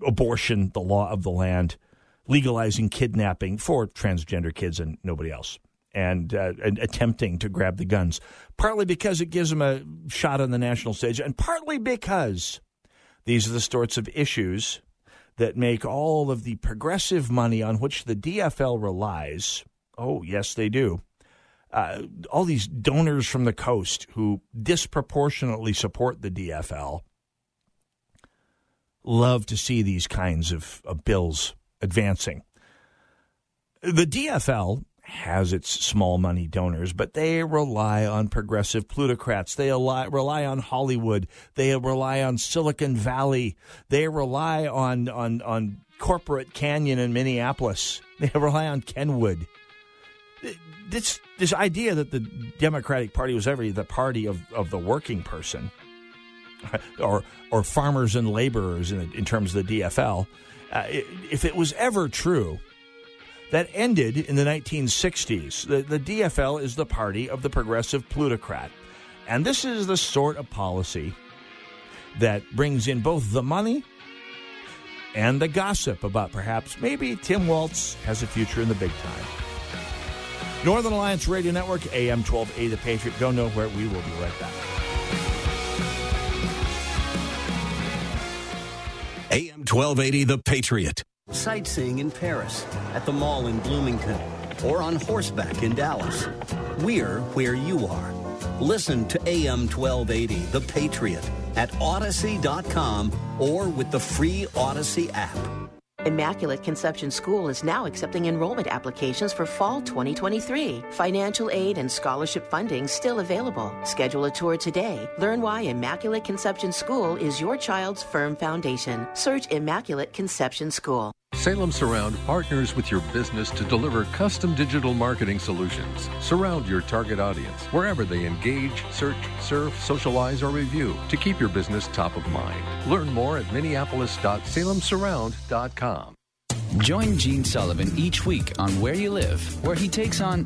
abortion the law of the land, legalizing kidnapping for transgender kids and nobody else, and, uh, and attempting to grab the guns. Partly because it gives him a shot on the national stage, and partly because these are the sorts of issues that make all of the progressive money on which the DFL relies. Oh, yes, they do. uh, all these donors from the coast who disproportionately support the DFL love to see these kinds of, of bills advancing. The DFL has its small money donors, but they rely on progressive plutocrats. They rely, on Hollywood. They rely on Silicon Valley. They rely on, on, on corporate canyon in Minneapolis. They rely on Kenwood. This, this idea that the Democratic Party was ever the party of, of the working person or, or farmers and laborers in, in terms of the DFL, uh, if it was ever true, that ended in the 1960s. The, the DFL is the party of the progressive plutocrat. And this is the sort of policy that brings in both the money and the gossip about perhaps maybe Tim Walz has a future in the big time. Northern Alliance Radio Network, AM 12A, The Patriot. Go nowhere. We will be right back.
AM 1280, The Patriot.
Sightseeing in Paris, at the mall in Bloomington, or on horseback in Dallas. We're where you are. Listen to AM 1280, The Patriot, at Audacy.com or with the free Audacy app.
Immaculate Conception School is now accepting enrollment applications for fall 2023. Financial aid and scholarship funding still available. Schedule a tour today. Learn why Immaculate Conception School is your child's firm foundation. Search Immaculate Conception School.
Salem Surround partners with your business to deliver custom digital marketing solutions. Surround your target audience wherever they engage, search, surf, socialize, or review to keep your business top of mind. Learn more at minneapolis.salemsurround.com.
Join Gene Sullivan each week on Where You Live, where he takes on.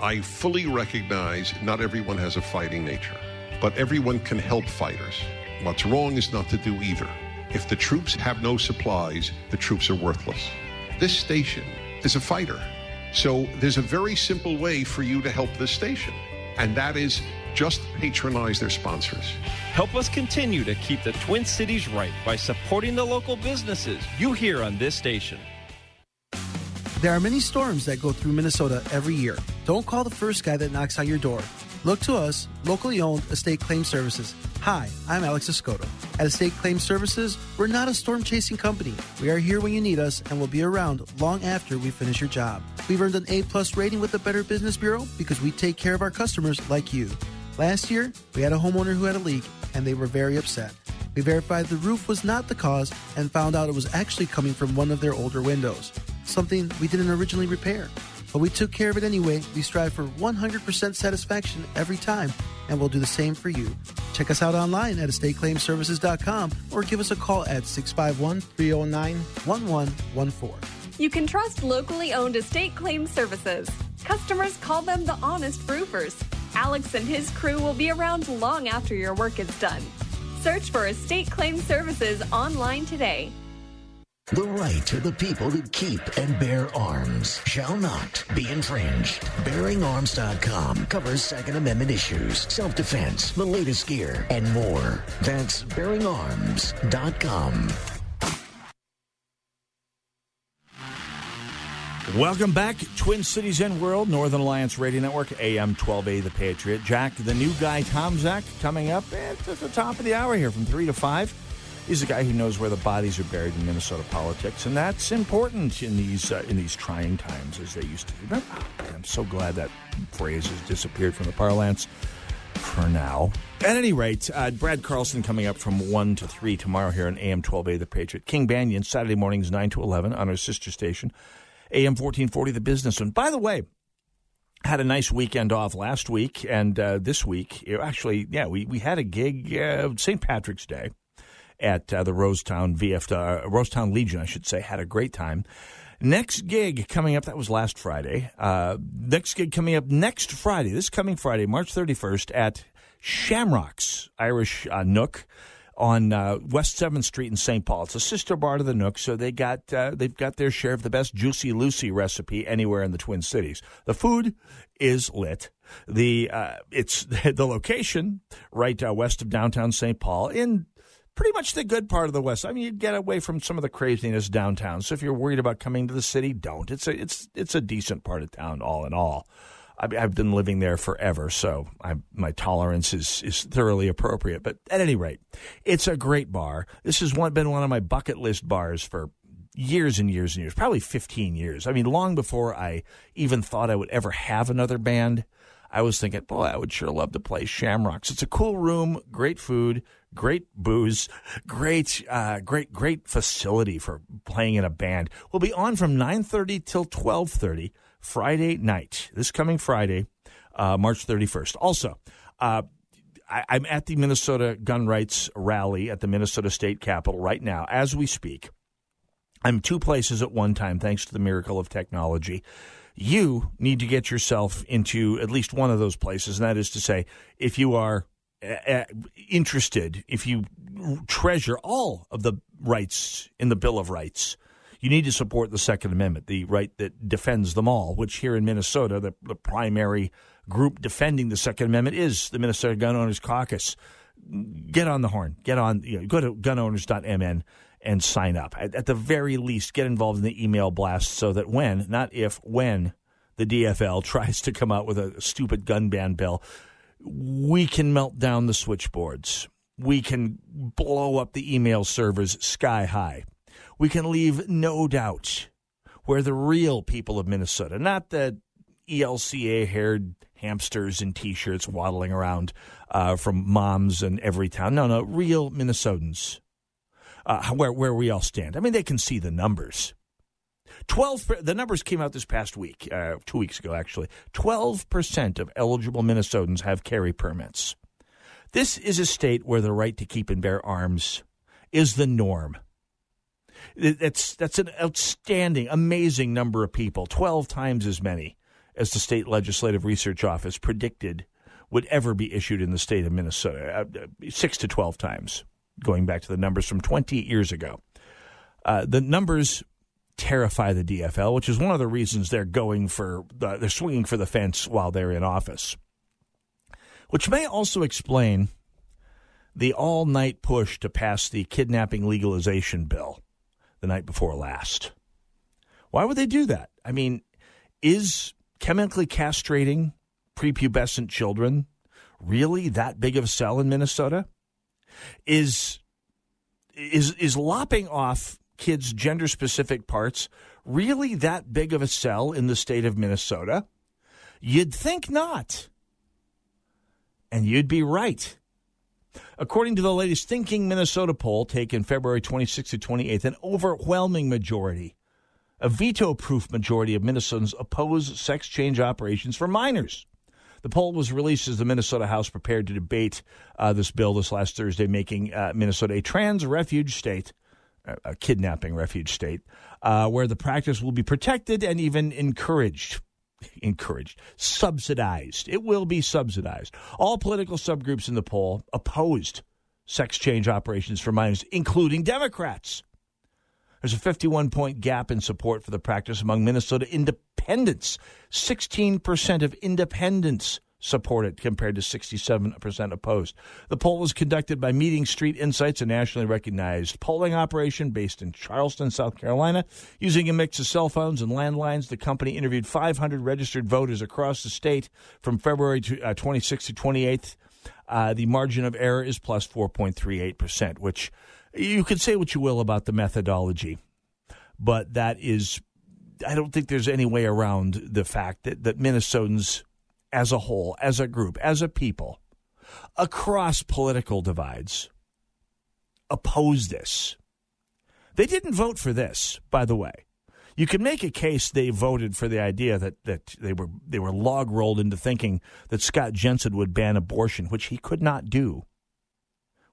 I fully recognize not everyone has a fighting nature, but everyone can help fighters. What's wrong is not to do either. If the troops have no supplies, the troops are worthless. This station is a fighter. So there's a very simple way for you to help this station, and that is just patronize their sponsors.
Help us continue to keep the Twin Cities right by supporting the local businesses you hear on this station.
There are many storms that go through Minnesota every year. Don't call the first guy that knocks on your door. Look to us, locally owned Estate Claim Services. Hi, I'm Alex Escoto. At Estate Claim Services, we're not a storm chasing company. We are here when you need us and will be around long after we finish your job. We've earned an A plus rating with the Better Business Bureau because we take care of our customers like you. Last year, we had a homeowner who had a leak and they were very upset. We verified the roof was not the cause and found out it was actually coming from one of their older windows, something we didn't originally repair. But we took care of it anyway. We strive for 100% satisfaction every time, and we'll do the same for you. Check us out online at estateclaimservices.com or give us a call at 651 309 1114.
You can trust locally owned estate claim services. Customers call them the honest roofers. Alex and his crew will be around long after your work is done. Search for Estate Claim Services online today.
The right of the people to keep and bear arms shall not be infringed. BearingArms.com covers Second Amendment issues, self-defense, the latest gear, and more. That's BearingArms.com.
Welcome back, Twin Cities and World, Northern Alliance Radio Network, AM 12A, The Patriot. Jack, the new guy, Tomczak, coming up at the top of the hour here from 3 to 5. He's a guy who knows where the bodies are buried in Minnesota politics, and that's important in these uh, in these trying times, as they used to. Remember? Oh, I'm so glad that phrase has disappeared from the parlance for now. At any rate, uh, Brad Carlson coming up from 1 to 3 tomorrow here on AM 12A, The Patriot. King Banian, Saturday mornings 9 to 11 on our sister station. AM 1440, the business one. By the way, had a nice weekend off last week and uh, this week. Actually, yeah, we, we had a gig uh, St. Patrick's Day at uh, the Rosetown VF, uh, Rosetown Legion, I should say. Had a great time. Next gig coming up, that was last Friday. Uh, next gig coming up next Friday, this coming Friday, March 31st, at Shamrocks Irish uh, Nook on uh, West Seventh Street in St. Paul. It's a sister bar to the Nook, so they got uh, they've got their share of the best Juicy Lucy recipe anywhere in the Twin Cities. The food is lit. The uh, it's the location right uh, west of downtown St. Paul in pretty much the good part of the West. I mean, you get away from some of the craziness downtown. So if you're worried about coming to the city, don't. It's a it's it's a decent part of town, all in all. I've been living there forever, so I, my tolerance is, is thoroughly appropriate. But at any rate, it's a great bar. This has one, been one of my bucket list bars for years and years and years, probably 15 years. I mean, long before I even thought I would ever have another band, I was thinking, boy, I would sure love to play Shamrocks. It's a cool room, great food, great booze, great, uh, great, great facility for playing in a band. We'll be on from 9.30 till 12.30 Friday night, this coming Friday, uh, March 31st. Also, uh, I, I'm at the Minnesota Gun Rights Rally at the Minnesota State Capitol right now as we speak. I'm two places at one time, thanks to the miracle of technology. You need to get yourself into at least one of those places, and that is to say, if you are interested, if you treasure all of the rights in the Bill of Rights, you need to support the Second Amendment, the right that defends them all, which here in Minnesota, the, the primary group defending the Second Amendment is the Minnesota Gun Owners Caucus. Get on the horn. Get on. You know, go to gunowners.mn and sign up. At, at the very least, get involved in the email blast so that when, not if, when the DFL tries to come out with a stupid gun ban bill, we can melt down the switchboards. We can blow up the email servers sky high we can leave no doubt where the real people of Minnesota, not the ELCA haired hamsters in t shirts waddling around uh, from moms in every town. No, no, real Minnesotans, uh, where, where we all stand. I mean, they can see the numbers. 12 the numbers came out this past week uh, two weeks ago actually 12% of eligible minnesotans have carry permits this is a state where the right to keep and bear arms is the norm that's that's an outstanding, amazing number of people. Twelve times as many as the state legislative research office predicted would ever be issued in the state of Minnesota. Uh six to twelve times, going back to the numbers from twenty years ago. Uh, the numbers terrify the DFL, which is one of the reasons they're going for they're swinging for the fence while they're in office. Which may also explain the all night push to pass the kidnapping legalization bill the night before last. Why would they do that? I mean, is chemically castrating prepubescent children really that big of a sell in Minnesota? Is is is lopping off kids' gender specific parts really that big of a sell in the state of Minnesota? You'd think not. And you'd be right. According to the latest Thinking Minnesota poll taken February 26th to 28th, an overwhelming majority, a veto proof majority of Minnesotans oppose sex change operations for minors. The poll was released as the Minnesota House prepared to debate uh, this bill this last Thursday, making uh, Minnesota a trans refuge state, a kidnapping refuge state, uh, where the practice will be protected and even encouraged encouraged, subsidized. It will be subsidized. All political subgroups in the poll opposed sex change operations for minors, including Democrats. There's a 51 point gap in support for the practice among Minnesota independents. 16% of independents supported compared to 67% opposed. The poll was conducted by Meeting Street Insights, a nationally recognized polling operation based in Charleston, South Carolina. Using a mix of cell phones and landlines, the company interviewed 500 registered voters across the state from February to, uh, 26th to 28th. Uh, the margin of error is plus 4.38%, which you can say what you will about the methodology, but that is, I don't think there's any way around the fact that, that Minnesotans as a whole, as a group, as a people, across political divides, oppose this. They didn't vote for this, by the way. You can make a case they voted for the idea that, that they were they were log rolled into thinking that Scott Jensen would ban abortion, which he could not do,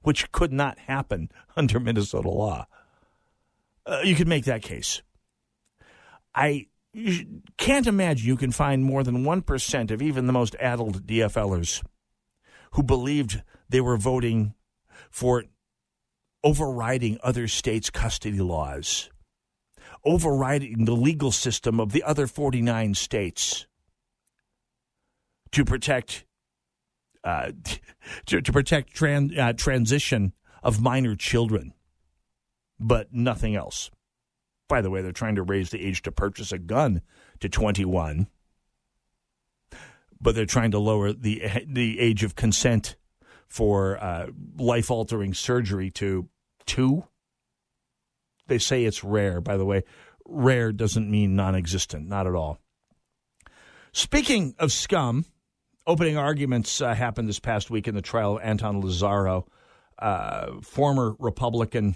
which could not happen under Minnesota law. Uh, you could make that case. I can't imagine you can find more than 1% of even the most addled DFLers who believed they were voting for overriding other states' custody laws, overriding the legal system of the other 49 states to protect uh, to, to, protect tran, uh, transition of minor children, but nothing else. By the way, they're trying to raise the age to purchase a gun to 21, but they're trying to lower the the age of consent for uh, life altering surgery to two. They say it's rare. By the way, rare doesn't mean non existent, not at all. Speaking of scum, opening arguments uh, happened this past week in the trial of Anton Lazzaro, uh, former Republican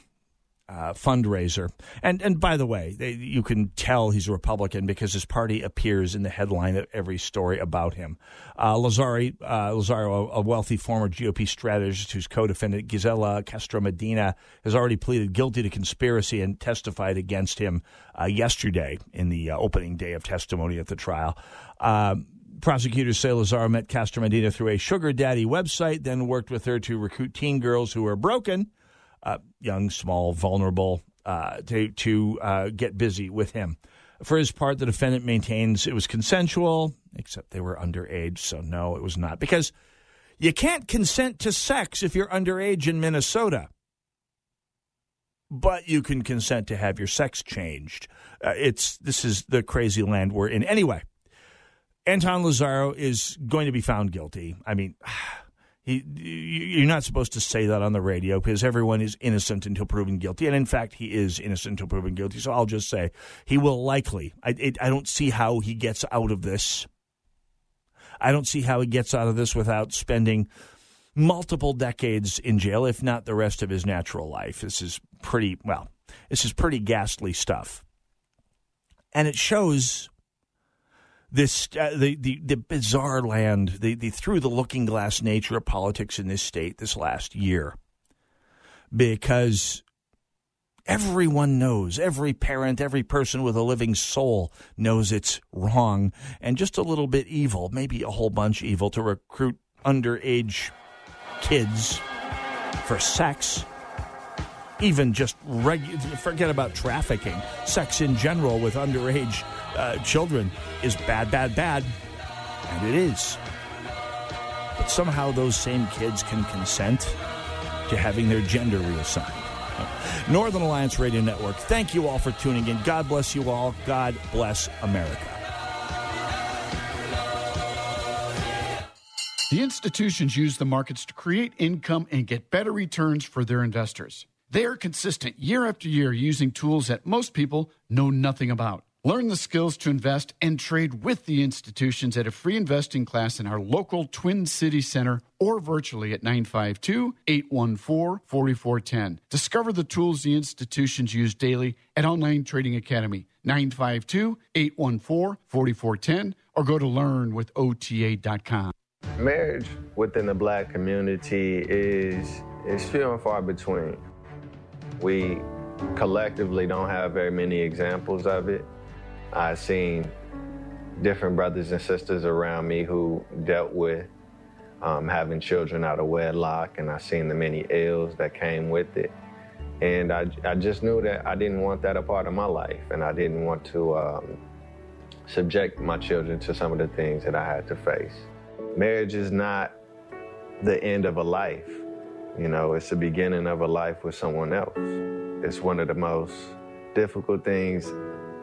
uh, fundraiser. And and by the way, they, you can tell he's a Republican because his party appears in the headline of every story about him. Uh, Lazzari, uh, Lazzaro, a wealthy former GOP strategist whose co-defendant Gisela Castro Medina has already pleaded guilty to conspiracy and testified against him uh, yesterday in the uh, opening day of testimony at the trial. Um, prosecutors say Lazzaro met Castro Medina through a sugar daddy website, then worked with her to recruit teen girls who were broken uh, young, small, vulnerable, uh, to, to uh, get busy with him. For his part, the defendant maintains it was consensual, except they were underage, so no, it was not. Because you can't consent to sex if you're underage in Minnesota. But you can consent to have your sex changed. Uh, it's this is the crazy land we're in. Anyway, Anton Lazzaro is going to be found guilty. I mean, He, you're not supposed to say that on the radio because everyone is innocent until proven guilty. And in fact, he is innocent until proven guilty. So I'll just say he will likely. I, it, I don't see how he gets out of this. I don't see how he gets out of this without spending multiple decades in jail, if not the rest of his natural life. This is pretty, well, this is pretty ghastly stuff. And it shows this uh, the, the the bizarre land, the the through the looking glass nature of politics in this state this last year, because everyone knows, every parent, every person with a living soul knows it's wrong and just a little bit evil, maybe a whole bunch evil to recruit underage kids for sex even just regu- forget about trafficking, sex in general with underage uh, children is bad, bad, bad. And it is. But somehow those same kids can consent to having their gender reassigned. Northern Alliance Radio Network, thank you all for tuning in. God bless you all. God bless America.
The institutions use the markets to create income and get better returns for their investors. They are consistent year after year using tools that most people know nothing about. Learn the skills to invest and trade with the institutions at a free investing class in our local Twin City Center or virtually at 952 814 4410. Discover the tools the institutions use daily at Online Trading Academy 952 814 4410 or go to learnwithota.com.
Marriage within the black community is is few and far between. We collectively don't have very many examples of it. I've seen different brothers and sisters around me who dealt with um, having children out of wedlock, and I've seen the many ills that came with it. And I, I just knew that I didn't want that a part of my life, and I didn't want to um, subject my children to some of the things that I had to face. Marriage is not the end of a life. You know, it's the beginning of a life with someone else. It's one of the most difficult things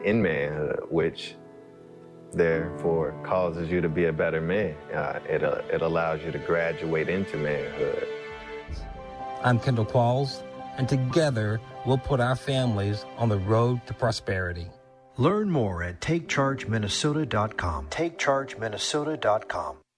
in manhood, which therefore causes you to be a better man. Uh, it, uh, it allows you to graduate into manhood.
I'm Kendall Qualls, and together we'll put our families on the road to prosperity.
Learn more at takechargeminnesota.com. Takechargeminnesota.com.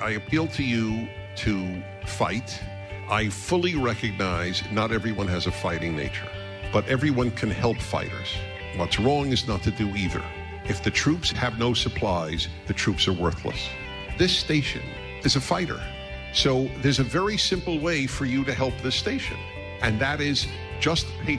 I appeal to you to fight. I fully recognize not everyone has a fighting nature, but everyone can help fighters. What's wrong is not to do either. If the troops have no supplies, the troops are worthless. This station is a fighter. So there's a very simple way for you to help this station, and that is just pay.